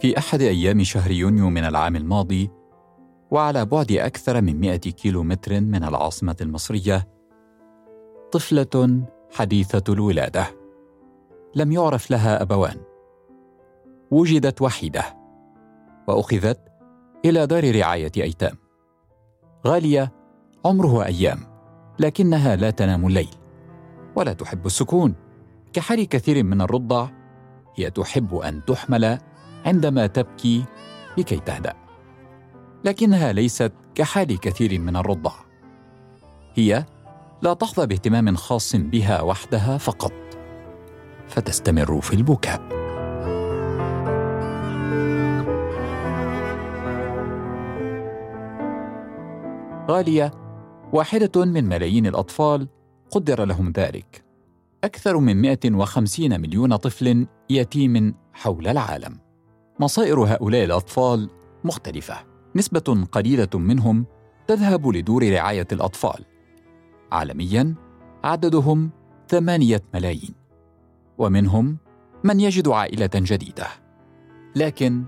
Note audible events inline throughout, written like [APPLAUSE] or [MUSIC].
في أحد أيام شهر يونيو من العام الماضي وعلى بعد أكثر من 100 كيلو متر من العاصمة المصرية طفلة حديثة الولادة. لم يعرف لها أبوان. وجدت وحيدة وأخذت إلى دار رعاية أيتام. غالية عمرها أيام لكنها لا تنام الليل ولا تحب السكون. كحال كثير من الرضع هي تحب أن تحمل عندما تبكي لكي تهدأ. لكنها ليست كحال كثير من الرضع. هي لا تحظى باهتمام خاص بها وحدها فقط. فتستمر في البكاء. غالية واحدة من ملايين الأطفال قدر لهم ذلك. أكثر من 150 مليون طفل يتيم حول العالم. مصائر هؤلاء الأطفال مختلفة. نسبة قليلة منهم تذهب لدور رعاية الأطفال. عالمياً عددهم ثمانية ملايين. ومنهم من يجد عائلة جديدة. لكن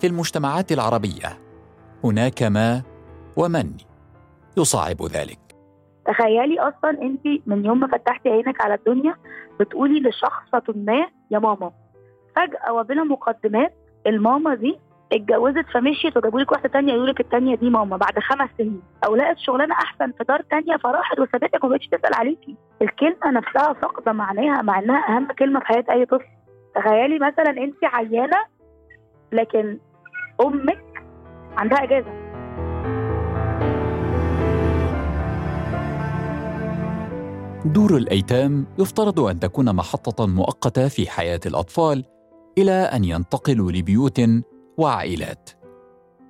في المجتمعات العربية هناك ما ومن يصعب ذلك. تخيلي أصلا أنت من يوم ما فتحتي عينك على الدنيا بتقولي لشخصة ما يا ماما فجأة وبلا مقدمات الماما دي اتجوزت فمشيت وجابوا لك واحدة تانية يقول لك التانية دي ماما بعد خمس سنين. أو لقت شغلانة أحسن في دار تانية فراحت وسابتك وما بقتش تسأل عليكي. الكلمة نفسها فاقدة معناها مع انها أهم كلمة في حياة أي طفل. تخيلي مثلا انت عيانة لكن أمك عندها إجازة. دور الأيتام يفترض أن تكون محطة مؤقتة في حياة الأطفال إلى أن ينتقلوا لبيوت وعائلات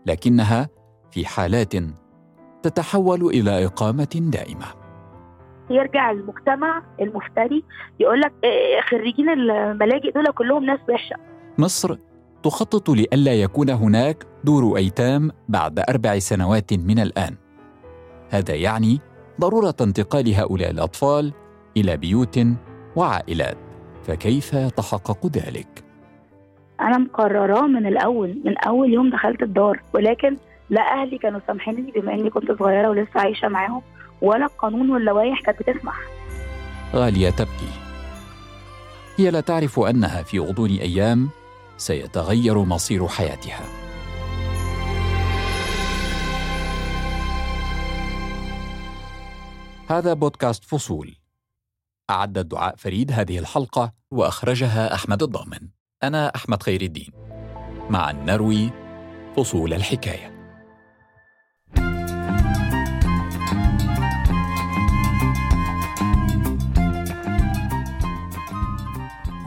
لكنها في حالات تتحول إلى إقامة دائمة. يرجع المجتمع المفتري يقول لك إيه، خريجين الملاجئ دول كلهم ناس وحشة. مصر تخطط لئلا يكون هناك دور أيتام بعد أربع سنوات من الآن. هذا يعني ضرورة انتقال هؤلاء الأطفال إلى بيوت وعائلات فكيف يتحقق ذلك؟ أنا مقرراه من الأول من أول يوم دخلت الدار ولكن لا أهلي كانوا سامحيني بما إني كنت صغيرة ولسه عايشة معاهم ولا القانون واللوائح كانت بتسمح. غالية تبكي. هي لا تعرف أنها في غضون أيام سيتغير مصير حياتها. هذا بودكاست فصول. أعد الدعاء فريد هذه الحلقة وأخرجها أحمد الضامن. أنا أحمد خير الدين. مع نروي فصول الحكاية.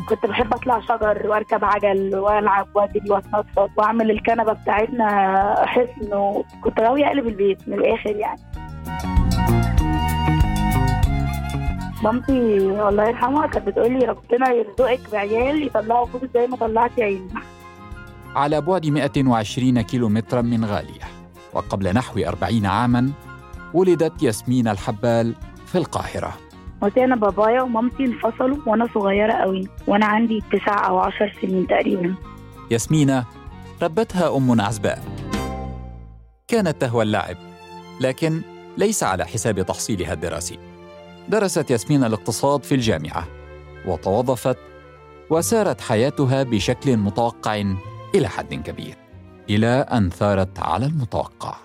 كنت بحب أطلع شجر وأركب عجل وألعب واجري واتنطط وأعمل الكنبة بتاعتنا حصن وكنت غاوية أقلب البيت من الآخر يعني. مامتي الله يرحمها كانت بتقول لي ربنا يرزقك بعيال يطلعوا فلوس زي ما طلعتي عيني. على بعد 120 كيلو مترا من غالية وقبل نحو 40 عاما ولدت ياسمين الحبال في القاهرة. قلت أنا بابايا ومامتي انفصلوا وأنا صغيرة قوي وأنا عندي تسع أو عشر سنين تقريبا. ياسمينة ربتها أم عزباء. كانت تهوى اللعب لكن ليس على حساب تحصيلها الدراسي. درست ياسمين الاقتصاد في الجامعة وتوظفت وسارت حياتها بشكل متوقع إلى حد كبير إلى أن ثارت على المتوقع.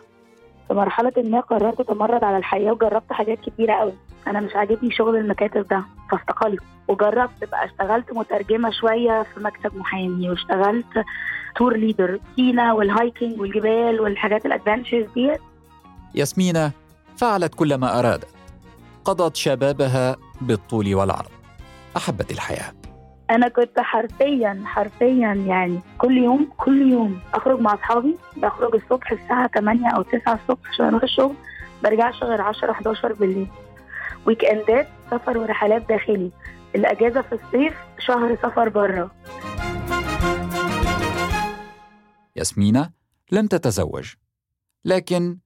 في مرحلة ما قررت أتمرد على الحياة وجربت حاجات كتيرة قوي. أنا مش عاجبني شغل المكاتب ده فاستقلت. وجربت بقى اشتغلت مترجمة شوية في مكتب محامي واشتغلت tour leader سينا وال hiking والجبال والحاجات ال adventures دي ياسمينة فعلت كل ما أرادت. قضت شبابها بالطول والعرض. أحبت الحياة. أنا كنت حرفيا حرفيا يعني كل يوم كل يوم أخرج مع أصحابي بخرج الصبح الساعة 8 أو 9 الصبح عشان أروح الشغل برجعش غير 10 11 بالليل. ويك اندات سفر ورحلات داخلي. الأجازة في الصيف شهر سفر بره ياسمينة لم تتزوج لكن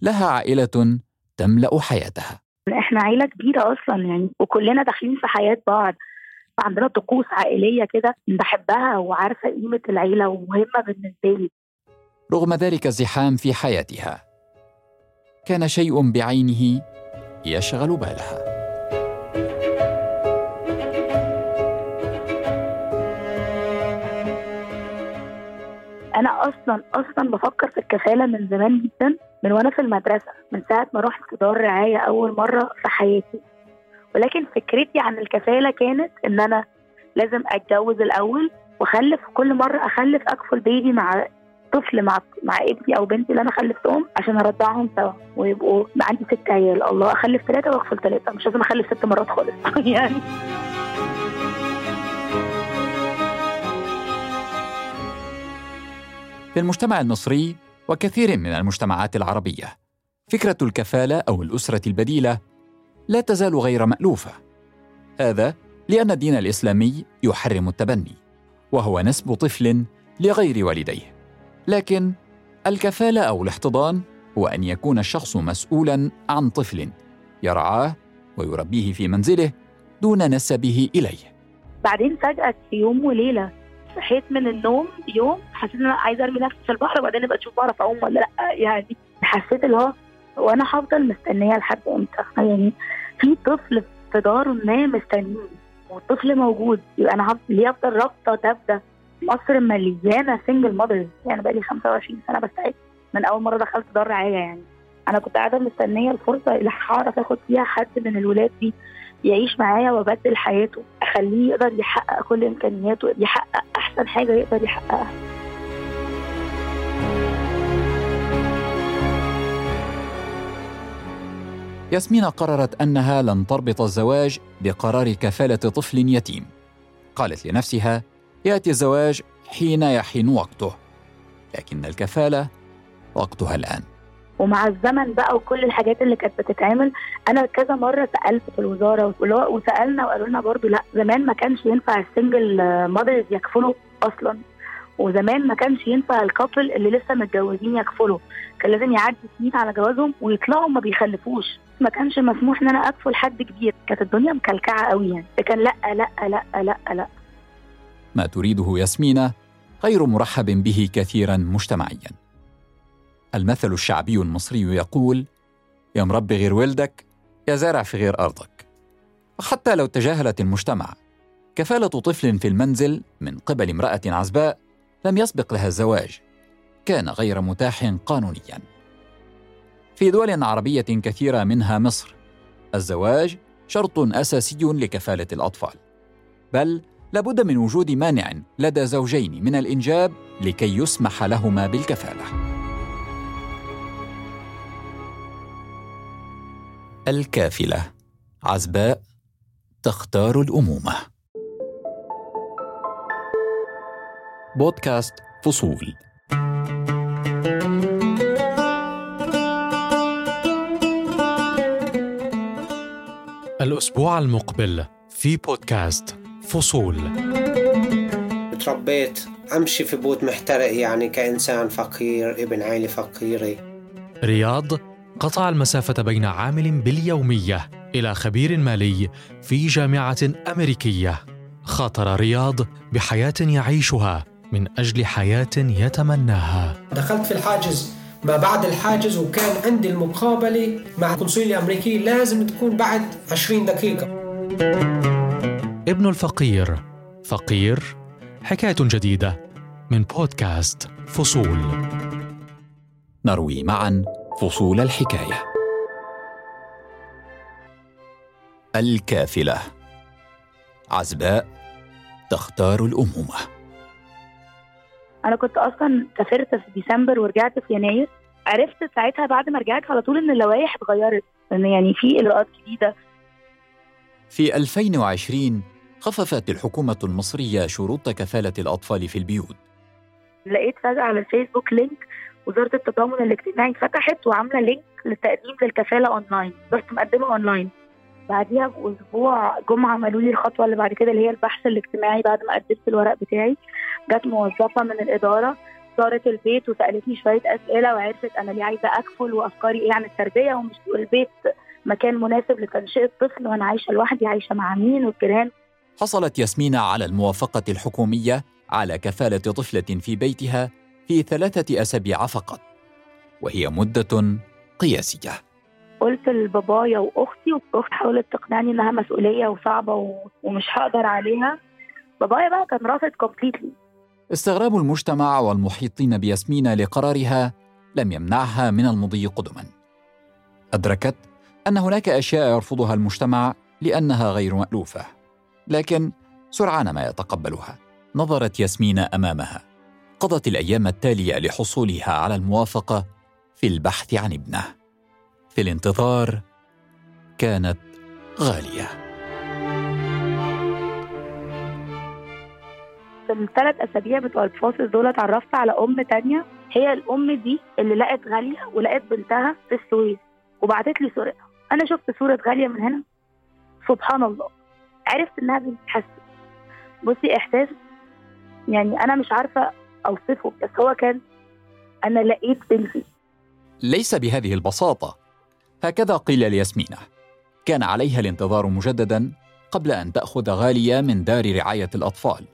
لها عائلة تملأ حياتها. إحنا عيلة كبيرة أصلا يعني وكلنا داخلين في حياة بعض عندنا طقوس عائلية كده بحبها وعارفة قيمة العيلة ومهمة بالنسبة لي. رغم ذلك الزحام في حياتها كان شيء بعينه يشغل بالها. أنا أصلا أصلا بفكر في الكفاله من زمان جدا من وأنا في المدرسة من ساعة ما رحت دار رعاية أول مرة في حياتي. ولكن فكرتي عن الكفالة كانت إن أنا لازم أتجوز الأول وأخلف كل مرة أخلف أكفل بيبي مع طفل مع مع ابني أو بنتي اللي أنا خلفتهم عشان أرضعهم سوا ويبقوا عندي ست عيال. الله أخلف ثلاثة واغفل ثلاثة مش لازم أخلف ست مرات خالص. [LAUGHS] يعني. في المجتمع المصري وكثير من المجتمعات العربية. فكرة الكفالة أو الأسرة البديلة لا تزال غير مألوفة. هذا لأن الدين الإسلامي يحرم التبني وهو نسب طفل لغير والديه. لكن الكفالة أو الاحتضان هو أن يكون الشخص مسؤولا عن طفل يرعاه ويربيه في منزله دون نسبه إليه. بعدين فجأة في يوم وليلة صحيت من النوم يوم حسيت إن أنا عايزة أرمي نفسي في البحر وبعدين أبقى أشوف بعرف أعوم ولا لأ يعني حسيت اللي هو وأنا هفضل مستنية لحد إمتى؟ يعني في طفل في دار ما مستنيني والطفل موجود يبقى أنا ليه أفضل رابطة تبدا مصر مليانة سنجل ماذرز يعني بقى لي 25 سنة بستعد من أول مرة دخلت دار رعاية يعني. أنا كنت قاعدة مستنية الفرصة اللي هعرف آخد فيها حد من الولاد دي يعيش معايا وأبدل حياته. اخليه يقدر يحقق كل إمكانياته يحقق أحسن حاجة يقدر يحققها. ياسمين قررت أنها لن تربط الزواج بقرار كفالة طفل يتيم. قالت لنفسها يأتي الزواج حين يحين وقته لكن الكفالة وقتها الآن. ومع الزمن بقى وكل الحاجات اللي كانت بتتعمل أنا كذا مرة سألت في الوزارة وسألنا وقالوا لنا برضه لأ زمان ما كانش ينفع ال single mothers يكفلوا أصلا وزمان ما كانش ينفع ال couple اللي لسه متجوزين يكفلوا كان لازم يعدي سنين على جوازهم ويطلعوا ما بيخلفوش ما كانش مسموح إن أنا أكفل حد كبير كانت الدنيا مكلكعة قوي يعني كان لأ لأ لأ لأ لأ. ما تريده ياسمين غير مرحب به كثيرا مجتمعيا. المثل الشعبي المصري يقول يا مربي غير ولدك يا زارع في غير أرضك. وحتى لو تجاهلت المجتمع كفالة طفل في المنزل من قبل امرأة عزباء لم يسبق لها الزواج كان غير متاح قانونيا. في دول عربية كثيرة منها مصر الزواج شرط أساسي لكفالة الأطفال بل لابد من وجود مانع لدى زوجين من الإنجاب لكي يسمح لهما بالكفالة. الكافلة. عزباء تختار الأمومة. بودكاست فصول. الأسبوع المقبل في بودكاست فصول. تربيت أمشي في بيت محترق يعني كإنسان فقير ابن عائلة فقيرة. رياض قطع المسافة بين عامل باليومية إلى خبير مالي في جامعة أمريكية. خاطر رياض بحياة يعيشها من أجل حياة يتمناها. دخلت في الحاجز ما بعد الحاجز وكان عندي المقابلة مع القنصلية الأمريكية لازم تكون بعد 20 دقيقة. ابن الفقير فقير حكاية جديدة من بودكاست فصول. نروي معا فصول الحكاية. الكافلة. عزباء تختار الأمومة. أنا كنت أصلا سافرت في ديسمبر ورجعت في يناير. عرفت ساعتها بعد ما رجعت على طول إن اللوائح اتغيرت إن يعني في اجراءات جديدة. في 2020 خففت الحكومة المصرية شروط كفالة الأطفال في البيوت. لقيت فجأة على الفيسبوك link وزارة التضامن الاجتماعي فتحت وعاملة link للتقديم للكفالة اونلاين رحت مقدمة اونلاين بعديها بأسبوع جم عملوا لي الخطوة اللي بعد كده اللي هي البحث الاجتماعي بعد ما قدمت الورق بتاعي. جت موظفة من الإدارة زارت البيت وسألتني شوية أسئلة وعرفت أنا ليه عايزة أكفل وأفكاري إيه عن التربية ومش البيت مكان مناسب لتنشئة طفل وأنا عايشة لوحدي عايشة مع مين والجيران حصلت ياسمين على الموافقة الحكومية على كفالة طفلة في بيتها في ثلاثة أسابيع فقط وهي مدة قياسية. قلت لبابايا وأختي واختي حاولت تقنعني إنها مسؤولية وصعبة ومش هقدر عليها. بابايا بقى كان رافض كومبليتلي استغراب المجتمع والمحيطين بياسمين لقرارها لم يمنعها من المضي قدما. أدركت أن هناك أشياء يرفضها المجتمع لأنها غير مألوفة لكن سرعان ما يتقبلها. نظرت ياسمين أمامها. قضت الأيام التالية لحصولها على الموافقة في البحث عن ابنه. في الانتظار كانت غالية. في الثلاث أسابيع بتوع الفاصل دول اتعرفت على أم تانية. هي الأم دي اللي لقت غالية ولقت بنتها في السويس وبعتت لي صورتها. أنا شفت صورة غالية من هنا. سبحان الله. عرفت إنها بنت حسن. بصي إحساس يعني أنا مش عارفة أوصفه بس هو كان أنا لقيت بنتي. ليس بهذه البساطة. هكذا قيل لياسمينة. كان عليها الانتظار مجددا قبل أن تأخذ غالية من دار رعاية الأطفال.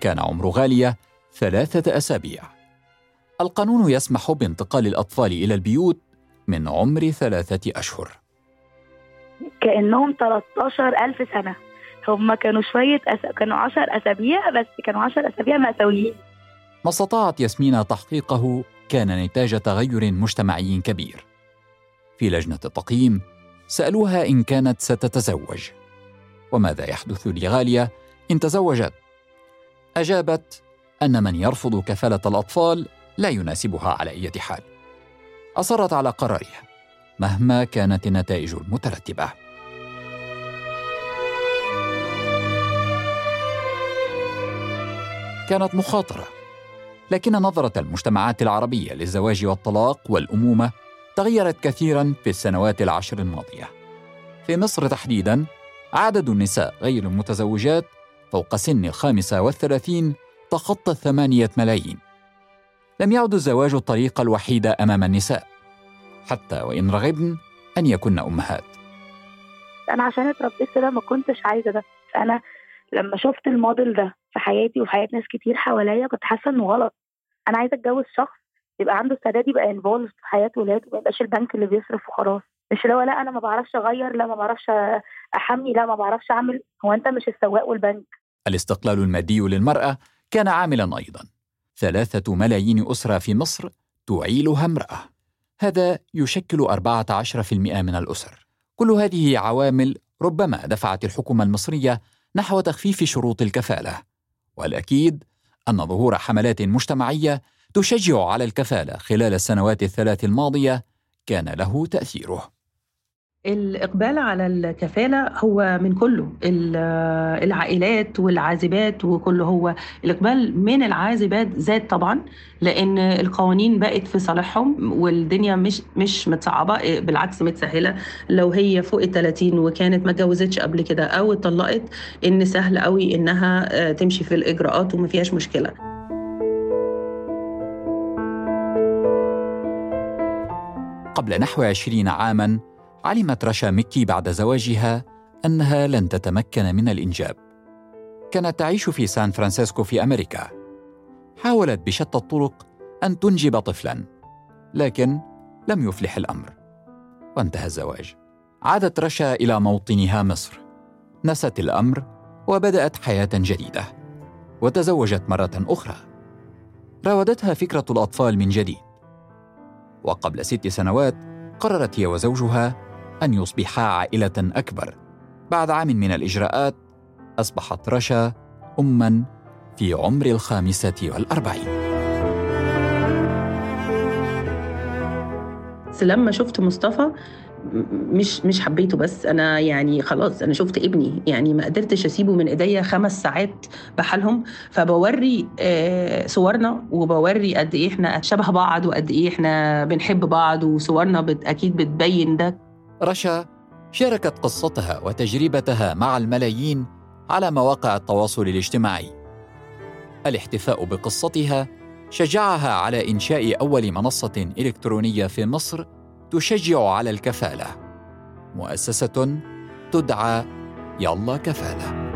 كان عمر غالية ثلاثة أسابيع. القانون يسمح بانتقال الأطفال إلى البيوت من عمر ثلاثة أشهر. كأنهم 13 ألف سنة. هم كانوا شوية أس... كانوا 10 أسابيع بس كانوا 10 أسابيع مأساويين. ما استطاعت ياسمين تحقيقه كان نتاج تغير مجتمعي كبير. في لجنة التقييم سألوها إن كانت ستتزوج. وماذا يحدث لغالية؟ إن تزوجت. أجابت أن من يرفض كفالة الأطفال لا يناسبها على أي حال. أصرت على قرارها مهما كانت النتائج المترتبة. كانت مخاطرة. لكن نظرة المجتمعات العربية للزواج والطلاق والأمومة تغيرت كثيرا في السنوات العشر الماضية. في مصر تحديدا عدد النساء غير المتزوجات فوق سن الخامسة والثلاثين تخطى الثمانيه ملايين. لم يعد الزواج الطريقة الوحيده أمام النساء حتى وإن رغبن أن يكن أمهات. أنا عشان اتربيت كده ما كنتش عايزة ده. فانا لما شفت الموديل ده في حياتي وفي حياة ناس كتير حواليا كنت حاسة إنه غلط. أنا عايزة أتجوز شخص يبقى عنده استعداد يبقى انفولد في حياة ولاده ما يبقاش البنك اللي بيصرف وخلاص. مش لو لأ أنا ما بعرفش أغير لأ ما بعرفش أحمي لأ ما بعرفش أعمل. هو أنت مش السواق والبنك. الاستقلال المادي للمرأة كان عاملا أيضا. ثلاثة ملايين أسرة في مصر تعيلها امرأة. هذا يشكل 14% من الأسر. كل هذه عوامل ربما دفعت الحكومة المصرية نحو تخفيف شروط الكفالة. والأكيد أن ظهور حملات مجتمعية تشجع على الكفالة خلال السنوات الثلاث الماضية كان له تأثيره. الإقبال على الكفالة هو من كله. العائلات والعازبات وكله هو الإقبال من العازبات زاد طبعا لأن القوانين بقت في صالحهم والدنيا مش مش متصعبة بالعكس متسهلة. لو هي فوق ال 30 وكانت ما اتجوزتش قبل كده أو اتطلقت إن سهل قوي إنها تمشي في الإجراءات وما فيهاش مشكلة. قبل نحو عشرين عاماً علمت رشا مكي بعد زواجها أنها لن تتمكن من الإنجاب. كانت تعيش في سان فرانسيسكو في أمريكا. حاولت بشتى الطرق أن تنجب طفلا لكن لم يفلح الأمر. وانتهى الزواج. عادت رشا إلى موطنها مصر. نست الأمر وبدأت حياة جديدة. وتزوجت مرة أخرى. راودتها فكرة الأطفال من جديد. وقبل ست سنوات قررت هي وزوجها أن يصبحا عائلة أكبر. بعد عام من الإجراءات أصبحت رشا أماً في عمر الخامسة والأربعين. لما شفت مصطفى مش مش حبيته بس أنا يعني خلاص أنا شفت ابني يعني ما قدرتش اسيبه من ايديا خمس ساعات بحالهم فبوري صورنا وبوري قد إيه إحنا شبه بعض وقد إيه إحنا بنحب بعض وصورنا أكيد بتبين ده رشا شاركت قصتها وتجربتها مع الملايين على مواقع التواصل الاجتماعي. الاحتفاء بقصتها شجعها على إنشاء أول منصة إلكترونية في مصر تشجع على الكفالة. مؤسسة تدعى يلا كفالة.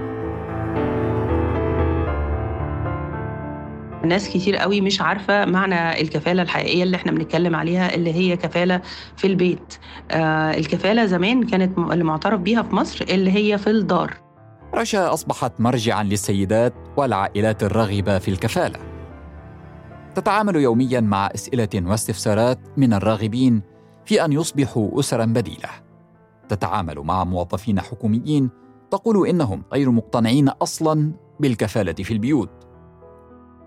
ناس كتير قوي مش عارفة معنى الكفالة الحقيقية اللي إحنا بنتكلم عليها اللي هي كفالة في البيت. آه الكفالة زمان كانت اللي معترف بيها في مصر اللي هي في الدار. رشا أصبحت مرجعا للسيدات والعائلات الراغبة في الكفالة. تتعامل يوميا مع أسئلة واستفسارات من الراغبين في أن يصبحوا أسرا بديلة. تتعامل مع موظفين حكوميين تقول إنهم غير مقتنعين أصلا بالكفالة في البيوت.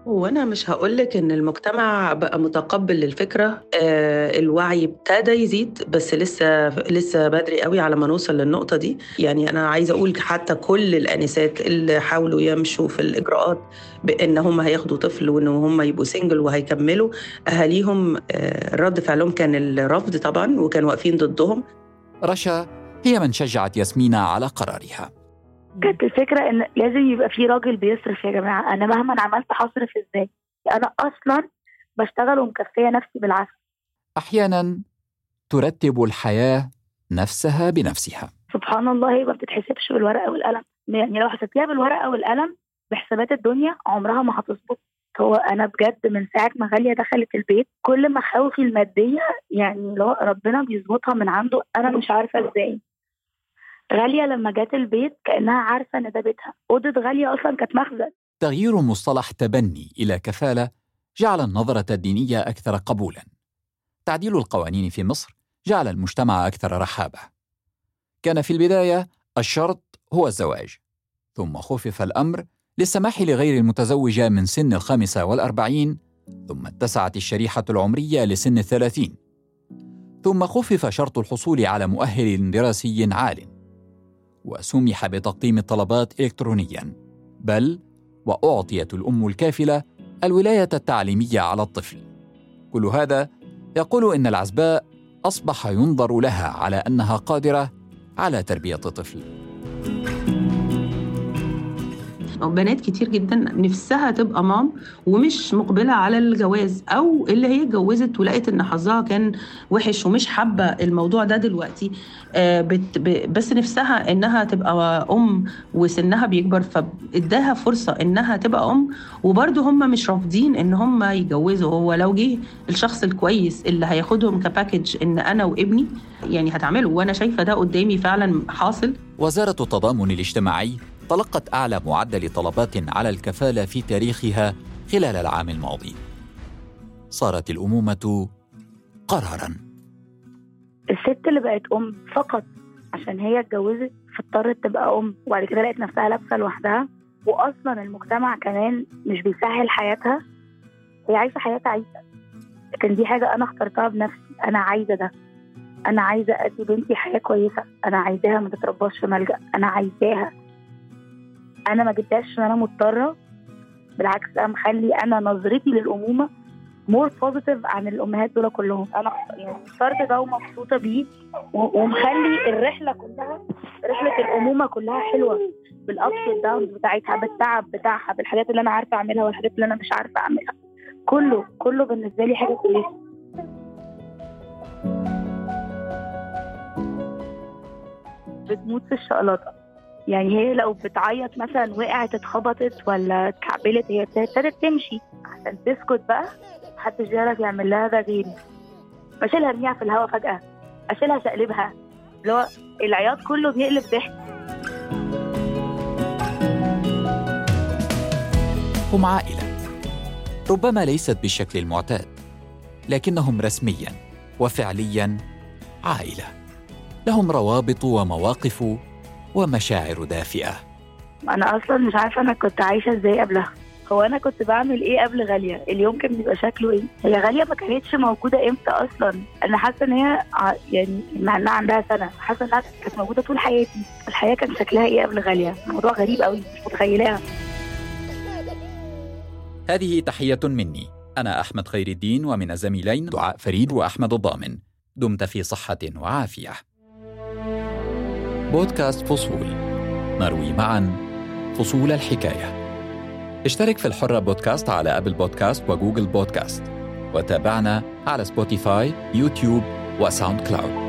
وأنا مش هقول لك إن المجتمع بقى متقبل للفكرة. آه الوعي ابتدى يزيد بس لسه لسه بدري قوي على ما نوصل للنقطة دي. يعني أنا عايزة أقول حتى كل الأنسات اللي حاولوا يمشوا في الإجراءات بإن هم هياخدوا طفل وإن هم يبقوا سنجل وهيكملوا أهاليهم آه رد فعلهم كان الرفض طبعا وكانوا واقفين ضدهم. رشا هي من شجعت ياسمينة على قرارها. كانت الفكرة إن لازم يبقى في راجل بيصرف يا جماعة. أنا مهما عملت هصرف إزاي؟ أنا أصلا بشتغل ومكفية نفسي بالعافية. أحيانا ترتب الحياة نفسها بنفسها. سبحان الله هي ما بتتحسبش بالورقة والقلم. يعني لو حسبتيها بالورقة والقلم بحسابات الدنيا عمرها ما هتظبط. هو أنا بجد من ساعة ما غالية دخلت البيت كل مخاوفي المادية يعني لو ربنا بيظبطها من عنده أنا مش عارفة إزاي. غالية لما جت البيت كأنها عارفة إن ده بيتها. أوضة غالية أصلا كانت مخزن تغيير مصطلح تبني إلى كفالة جعل النظرة الدينية أكثر قبولا. تعديل القوانين في مصر جعل المجتمع أكثر رحابة. كان في البداية الشرط هو الزواج ثم خفف الأمر للسماح لغير المتزوجة من سن الخامسة والأربعين ثم اتسعت الشريحة العمرية لسن الثلاثين. ثم خفف شرط الحصول على مؤهل دراسي عال. وسمح بتقديم الطلبات إلكترونيا بل وأعطيت الأم الكافلة الولاية التعليمية على الطفل. كل هذا يقول إن العزباء أصبح ينظر لها على أنها قادرة على تربية طفل بنات كتير جدا نفسها تبقى مام ومش مقبلة على الجواز أو اللي هي اتجوزت ولقيت إن حظها كان وحش ومش حابة الموضوع ده دلوقتي آه، بس نفسها إنها تبقى أم وسنها بيكبر فإداها فرصة إنها تبقى أم. وبرضه هم مش رافضين إن هم يجوزوا هو لو جه الشخص الكويس اللي هياخدهم كباكج إن أنا وابني يعني هتعمله. وأنا شايفة ده قدامي فعلا حاصل. وزارة التضامن الاجتماعي تلقت أعلى معدل طلبات على الكفالة في تاريخها خلال العام الماضي. صارت الأمومة قرارا. الست اللي بقت أم فقط عشان هي اتجوزت فاضطرت تبقى أم وبعد كده لقت نفسها لابسة لوحدها واصلا المجتمع كمان مش بيسهل حياتها. هي عايزة حياة عيشه لكن دي حاجة أنا اخترتها بنفسي. أنا عايزة ده. أنا عايزة أدي بنتي حياة كويسة. أنا عايزاها ما تترباش في ملجأ. أنا عايزاها. أنا ما جبتهاش عشان أنا مضطرة. بالعكس أنا مخلي أنا نظرتي للأمومة more positive عن الأمهات دول كلهم. أنا يعني اخترت ده ومبسوطة بيه. ومخلي الرحلة كلها رحلة الأمومة كلها حلوة. بال ups وال downs بتاعتها بالتعب بتاعها بالحاجات اللي أنا عارفة أعملها والحاجات اللي أنا مش عارفة أعملها. كله كله بالنسبة لي حاجة كويسة. في الشقلاطه يعني هي لو بتعيط مثلا وقعت اتخبطت ولا اتكعبلت هي ابتدت تمشي عشان تسكت بقى. محدش يعرف يعمل لها ده غيري. اشيلها ارميها في الهواء فجأة. اشيلها شقلبها. اللي هو العياط كله بيقلب ضحك. هم عائلة. ربما ليست بالشكل المعتاد لكنهم رسميا وفعليا عائلة. لهم روابط ومواقف ومشاعر دافئة. أنا أصلا مش عارفة أنا كنت عايشة إزاي قبلها. هو أنا كنت بعمل إيه قبل غالية؟ اليوم كان بيبقى شكله إيه؟ هي غالية ما كانتش موجودة إمتى أصلا؟ أنا حاسة إن هي يعني مع انها عندها سنة. حاسة إنها كانت موجودة طول حياتي. الحياة كان شكلها إيه قبل غالية؟ موضوع غريب قوي مش متخيلاها. هذه تحية مني. أنا أحمد خير الدين ومن الزميلين دعاء فريد وأحمد الضامن. دمت في صحة وعافية. بودكاست فصول. نروي معا فصول الحكاية. اشترك في الحرة بودكاست على أبل بودكاست وجوجل بودكاست. وتابعنا على سبوتيفاي يوتيوب وساوند كلاود.